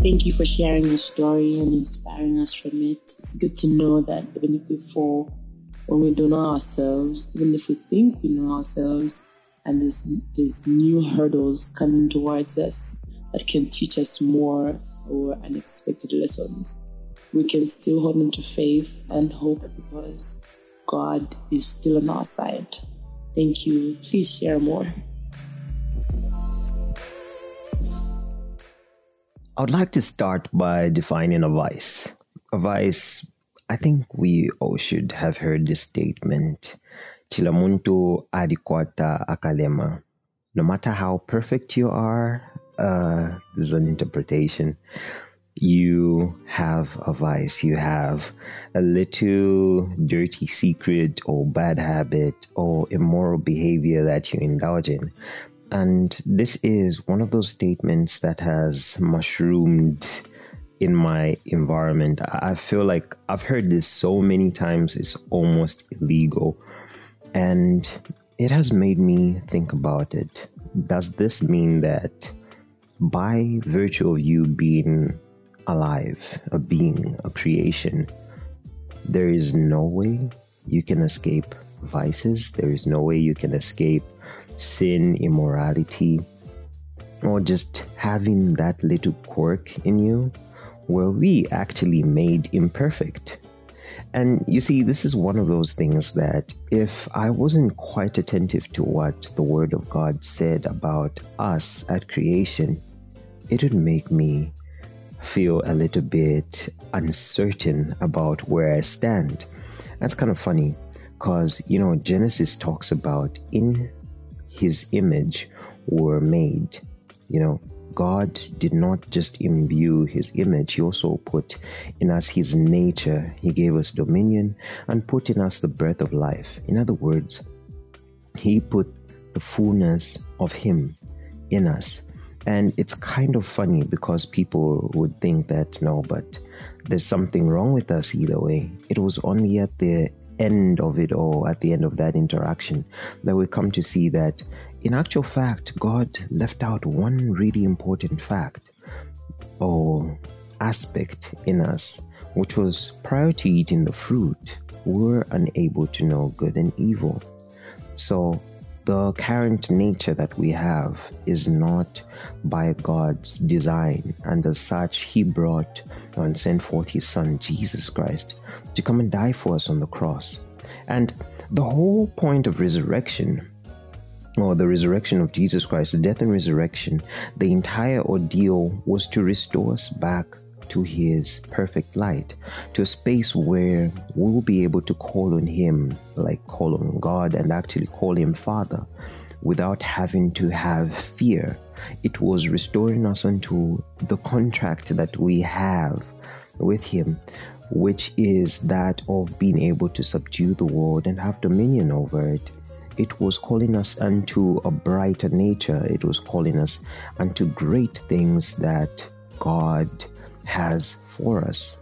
Thank you for sharing your story and inspiring us from it. It's good to know that even if we fall, when we don't know ourselves, even if we think we know ourselves, and there's, there's new hurdles coming towards us that can teach us more or unexpected lessons, we can still hold on to faith and hope because God is still on our side. Thank you. Please share more. I would like to start by defining a vice. A vice, I think we all should have heard this statement. Kila muntu adikwata akalema. No matter how perfect you are, uh, this is an interpretation. You have a vice, you have a little dirty secret or bad habit or immoral behavior that you indulge in. And this is one of those statements that has mushroomed in my environment. I feel like I've heard this so many times, it's almost illegal. And it has made me think about it. Does this mean that by virtue of you being alive, a being, a creation, there is no way you can escape vices? There is no way you can escape sin, immorality, or just having that little quirk in you were we actually made imperfect. And you see, this is one of those things that if I wasn't quite attentive to what the Word of God said about us at creation, it would make me feel a little bit uncertain about where I stand. That's kind of funny because, you know, Genesis talks about in his image were made. You know, God did not just imbue his image, he also put in us his nature. He gave us dominion and put in us the breath of life. In other words, he put the fullness of him in us. And it's kind of funny because people would think that no, but there's something wrong with us either way. It was only at the end of it all, at the end of that interaction, that we come to see that in actual fact, God left out one really important fact or aspect in us, which was prior to eating the fruit, we were unable to know good and evil. So, the current nature that we have is not by God's design, and as such, He brought and sent forth His Son, Jesus Christ, to come and die for us on the cross. And the whole point of resurrection or the resurrection of Jesus Christ, the death and resurrection, the entire ordeal was to restore us back to his perfect light, to a space where we will be able to call on him, like call on God and actually call him Father without having to have fear. It was restoring us unto the contract that we have with him, which is that of being able to subdue the world and have dominion over it it was calling us unto a brighter nature. It was calling us unto great things that God has for us.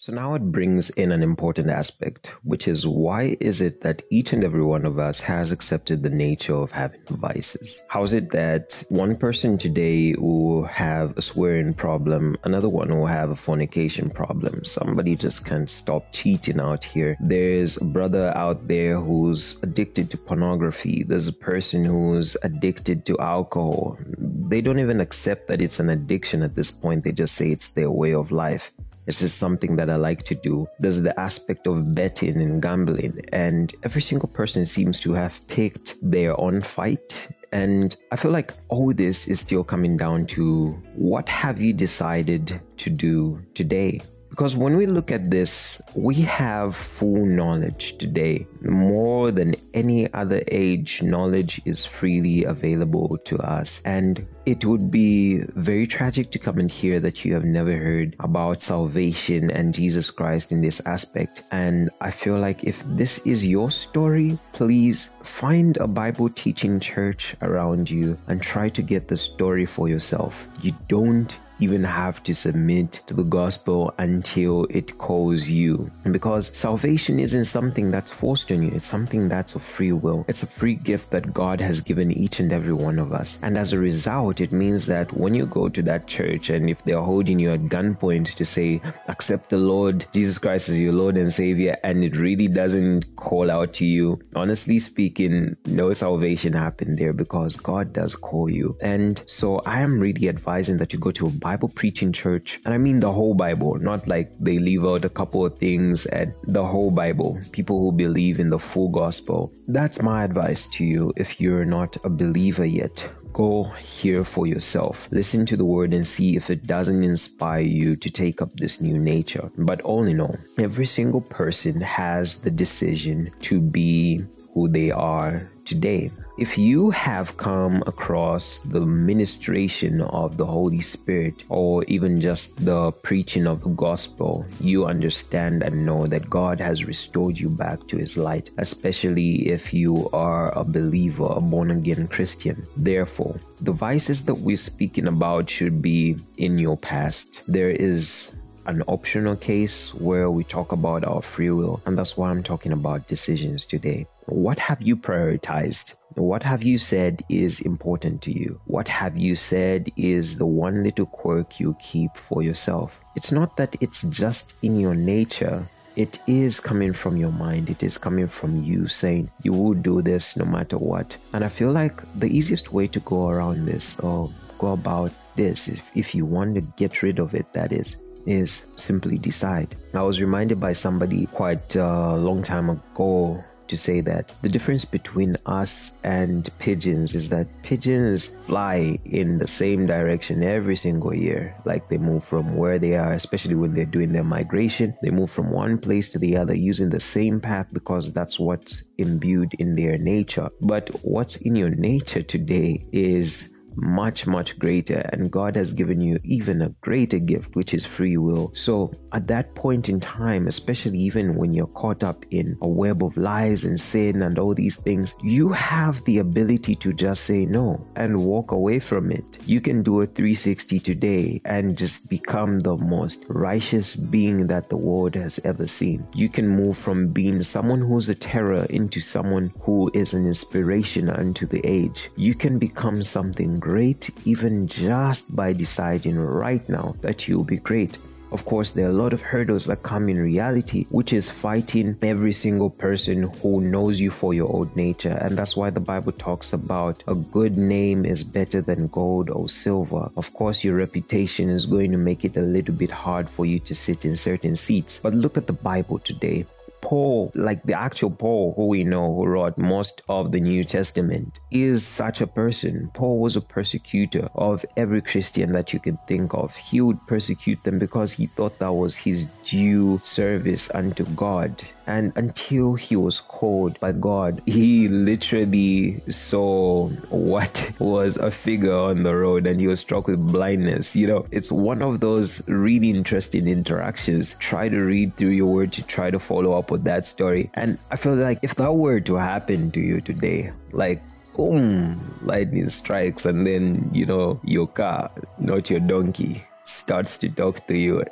So now it brings in an important aspect, which is why is it that each and every one of us has accepted the nature of having vices? How is it that one person today will have a swearing problem, another one will have a fornication problem? Somebody just can't stop cheating out here. There's a brother out there who's addicted to pornography. There's a person who's addicted to alcohol. They don't even accept that it's an addiction at this point. They just say it's their way of life. It's just something that I like to do. There's the aspect of betting and gambling, and every single person seems to have picked their own fight. And I feel like all this is still coming down to what have you decided to do today? Because when we look at this, we have full knowledge today. More than any other age, knowledge is freely available to us. And it would be very tragic to come and hear that you have never heard about salvation and Jesus Christ in this aspect. And I feel like if this is your story, please find a Bible teaching church around you and try to get the story for yourself. You don't even have to submit to the gospel until it calls you. Because salvation isn't something that's forced on you, it's something that's of free will. It's a free gift that God has given each and every one of us. And as a result, it means that when you go to that church and if they're holding you at gunpoint to say, accept the Lord Jesus Christ as your Lord and Savior, and it really doesn't call out to you, honestly speaking, no salvation happened there because God does call you. And so I am really advising that you go to a Bible preaching church. And I mean the whole Bible, not like they leave out a couple of things at the whole Bible. People who believe in the full gospel. That's my advice to you if you're not a believer yet. Go hear for yourself. Listen to the word and see if it doesn't inspire you to take up this new nature. But all in all, every single person has the decision to be who they are today. If you have come across the ministration of the Holy Spirit or even just the preaching of the gospel, you understand and know that God has restored you back to his light, especially if you are a believer, a born again Christian. Therefore, the vices that we're speaking about should be in your past. There is an optional case where we talk about our free will, and that's why I'm talking about decisions today. What have you prioritized? What have you said is important to you? What have you said is the one little quirk you keep for yourself? It's not that it's just in your nature. It is coming from your mind. It is coming from you saying you will do this no matter what. And I feel like the easiest way to go around this or go about this, if, if you want to get rid of it, that is, is simply decide. I was reminded by somebody quite a long time ago to say that the difference between us and pigeons is that pigeons fly in the same direction every single year. Like they move from where they are, especially when they're doing their migration, they move from one place to the other using the same path because that's what's imbued in their nature. But what's in your nature today is much, much greater. And God has given you even a greater gift, which is free will. So at that point in time, especially even when you're caught up in a web of lies and sin and all these things, you have the ability to just say no and walk away from it. You can do a 360 today and just become the most righteous being that the world has ever seen. You can move from being someone who's a terror into someone who is an inspiration unto the age. You can become something great even just by deciding right now that you'll be great. Of course, there are a lot of hurdles that come in reality, which is fighting every single person who knows you for your old nature. And that's why the Bible talks about a good name is better than gold or silver. Of course, your reputation is going to make it a little bit hard for you to sit in certain seats. But look at the Bible today. Paul, like the actual Paul, who we know, who wrote most of the New Testament, is such a person. Paul was a persecutor of every Christian that you could think of. He would persecute them because he thought that was his due service unto God. And until he was called by God, he literally saw what was a figure on the road and he was struck with blindness. You know, it's one of those really interesting interactions. Try to read through your word to try to follow up with that story. And I feel like if that were to happen to you today, like boom, lightning strikes, and then you know your car, not your donkey, starts to talk to you.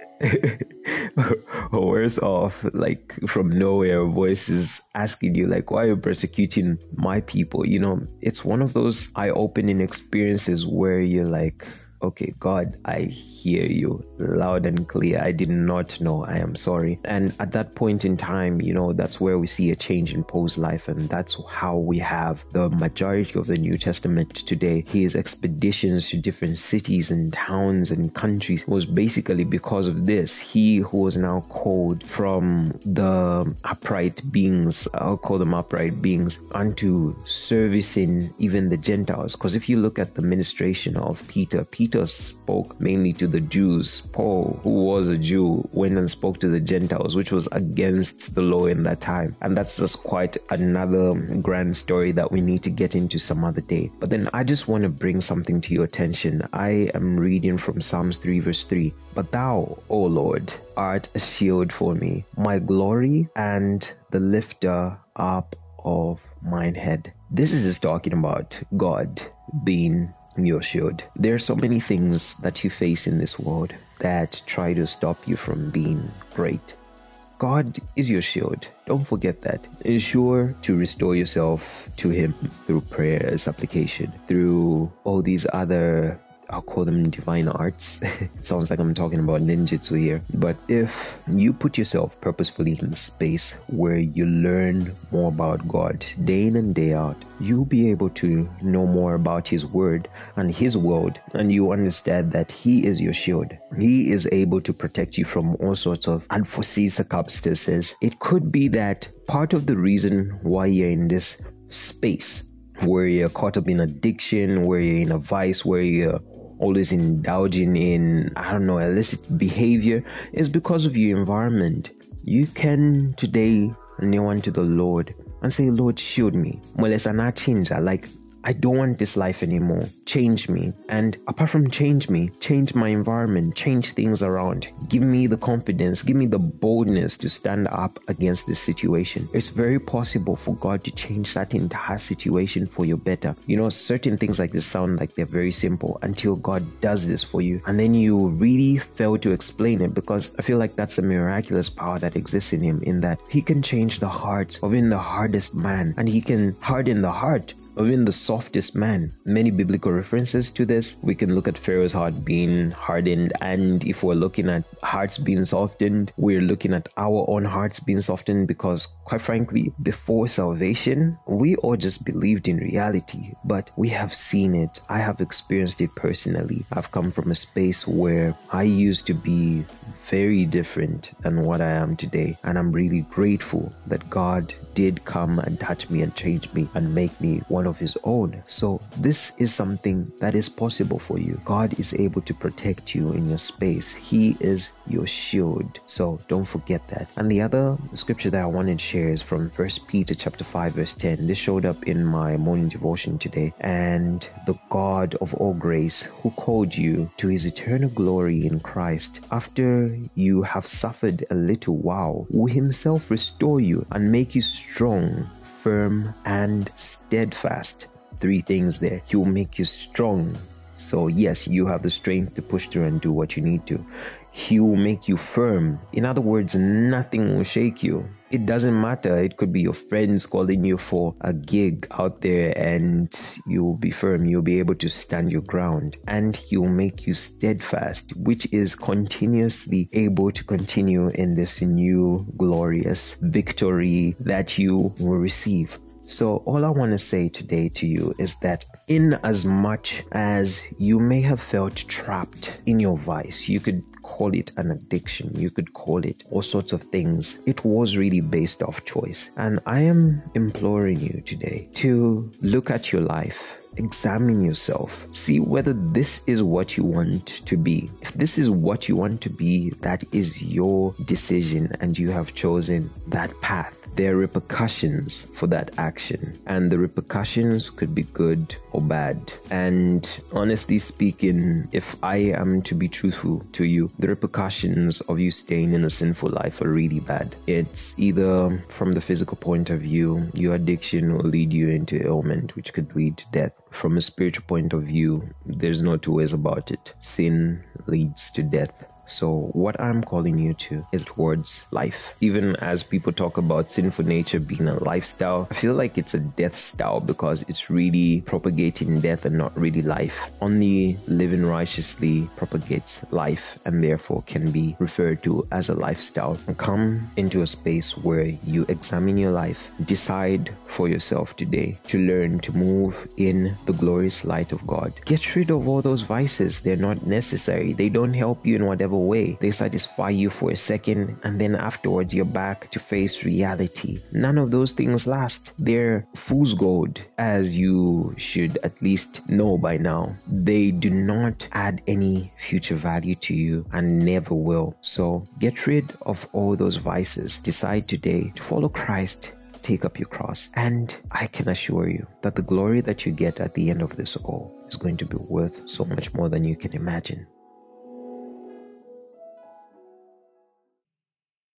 or worse off, like from nowhere, voices asking you, like, why are you persecuting my people? You know, it's one of those eye opening experiences where you're like, okay, God, I hear you loud and clear. I did not know. I am sorry. And at that point in time, you know, that's where we see a change in Paul's life. And that's how we have the majority of the New Testament today. His expeditions to different cities and towns and countries was basically because of this. He who was now called from the upright beings, I'll call them upright beings, unto servicing even the Gentiles. Because if you look at the ministration of Peter, Peter Peter spoke mainly to the Jews. Paul, who was a Jew, went and spoke to the Gentiles, which was against the law in that time. And that's just quite another grand story that we need to get into some other day. But then I just want to bring something to your attention. I am reading from Psalms 3, verse 3. But thou, O Lord, art a shield for me, my glory and the lifter up of mine head. This is just talking about God being your shield. There are so many things that you face in this world that try to stop you from being great. God is your shield. Don't forget that. Ensure to restore yourself to Him through prayer, supplication, through all these other I'll call them divine arts. it sounds like I'm talking about ninjutsu here. But if you put yourself purposefully in space where you learn more about God day in and day out, you'll be able to know more about His Word and His world, and you understand that He is your shield. He is able to protect you from all sorts of unforeseen circumstances. It could be that part of the reason why you're in this space where you're caught up in addiction, where you're in a vice, where you're always indulging in, I don't know, illicit behavior is because of your environment. You can today kneel unto the Lord and say, Lord, shield me. Like, I don't want this life anymore. Change me. And apart from change me, change my environment, change things around. Give me the confidence, give me the boldness to stand up against this situation. It's very possible for God to change that entire situation for your better. You know, certain things like this sound like they're very simple until God does this for you. And then you really fail to explain it because I feel like that's a miraculous power that exists in Him, in that He can change the hearts of even the hardest man and He can harden the heart even the softest man. Many biblical references to this. We can look at Pharaoh's heart being hardened, and if we're looking at hearts being softened, we're looking at our own hearts being softened because, quite frankly, before salvation, we all just believed in reality, but we have seen it. I have experienced it personally. I've come from a space where I used to be very different than what I am today, and I'm really grateful that God did come and touch me and change me and make me one of His own. So, this is something that is possible for you. God is able to protect you in your space, He is your shield. So, don't forget that. And the other scripture that I wanted to share is from First Peter chapter 5, verse 10. This showed up in my morning devotion today. And the God of all grace, who called you to His eternal glory in Christ, after you have suffered a little while, will Himself restore you and make you strong, firm, and steadfast. Three things there. He will make you strong. So, yes, you have the strength to push through and do what you need to. He will make you firm. In other words, nothing will shake you. It doesn't matter. It could be your friends calling you for a gig out there and you'll be firm. You'll be able to stand your ground and he'll make you steadfast, which is continuously able to continue in this new glorious victory that you will receive. So, all I want to say today to you is that, in as much as you may have felt trapped in your vice, you could call it an addiction, you could call it all sorts of things. It was really based off choice. And I am imploring you today to look at your life examine yourself. See whether this is what you want to be. If this is what you want to be, that is your decision and you have chosen that path there are repercussions for that action, and the repercussions could be good or bad. And honestly speaking, if I am to be truthful to you, the repercussions of you staying in a sinful life are really bad. It's either from the physical point of view, your addiction will lead you into ailment, which could lead to death. From a spiritual point of view, there's no two ways about it. Sin leads to death so, what I'm calling you to is towards life. Even as people talk about sinful nature being a lifestyle, I feel like it's a death style because it's really propagating death and not really life. Only living righteously propagates life and therefore can be referred to as a lifestyle. And come into a space where you examine your life, decide for yourself today to learn to move in the glorious light of God. Get rid of all those vices, they're not necessary, they don't help you in whatever way. They satisfy you for a second, and then afterwards you're back to face reality. None of those things last. They're fool's gold, as you should at least know by now. They do not add any future value to you and never will. So get rid of all those vices. Decide today to follow Christ take up your cross. And I can assure you that the glory that you get at the end of this all is going to be worth so much more than you can imagine.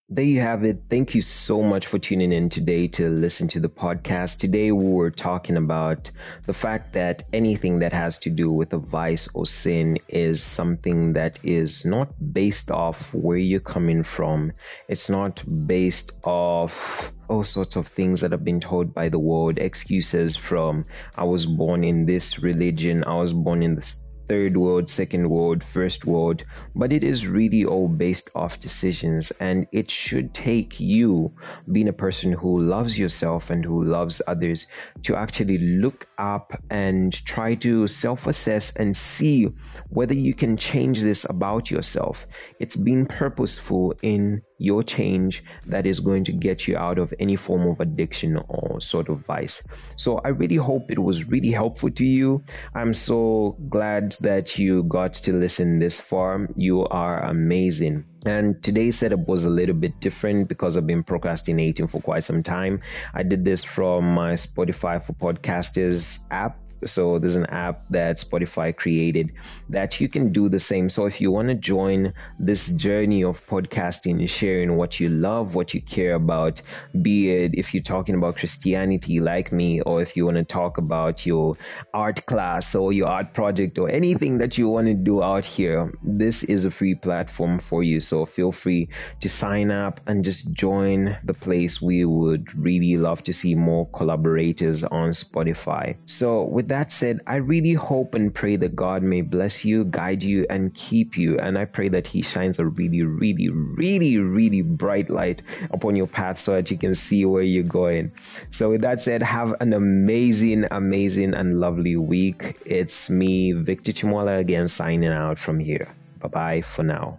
There you have it. Thank you so much for tuning in today to listen to the podcast. Today we were talking about the fact that anything that has to do with a vice or sin is something that is not based off where you're coming from. It's not based off all sorts of things that have been told by the world, excuses from I was born in this religion, I was born in this third world, second world, first world, but it is really all based off decisions. And it should take you, being a person who loves yourself and who loves others, to actually look up and try to self assess and see whether you can change this about yourself. It's being purposeful in your change that is going to get you out of any form of addiction or sort of vice. So I really hope it was really helpful to you. I'm so glad that you got to listen this far. You are amazing. And today's setup was a little bit different because I've been procrastinating for quite some time. I did this from my Spotify for Podcasters app so there's an app that Spotify created that you can do the same. So if you want to join this journey of podcasting, and sharing what you love, what you care about, be it if you're talking about Christianity like me, or if you want to talk about your art class or your art project or anything that you want to do out here, this is a free platform for you. So feel free to sign up and just join the place. We would really love to see more collaborators on Spotify. So with that said, I really hope and pray that God may bless you, guide you, and keep you. And I pray that He shines a really, really, really, really bright light upon your path so that you can see where you're going. So, with that said, have an amazing, amazing, and lovely week. It's me, Victor Chimwala, again signing out from here. Bye bye for now.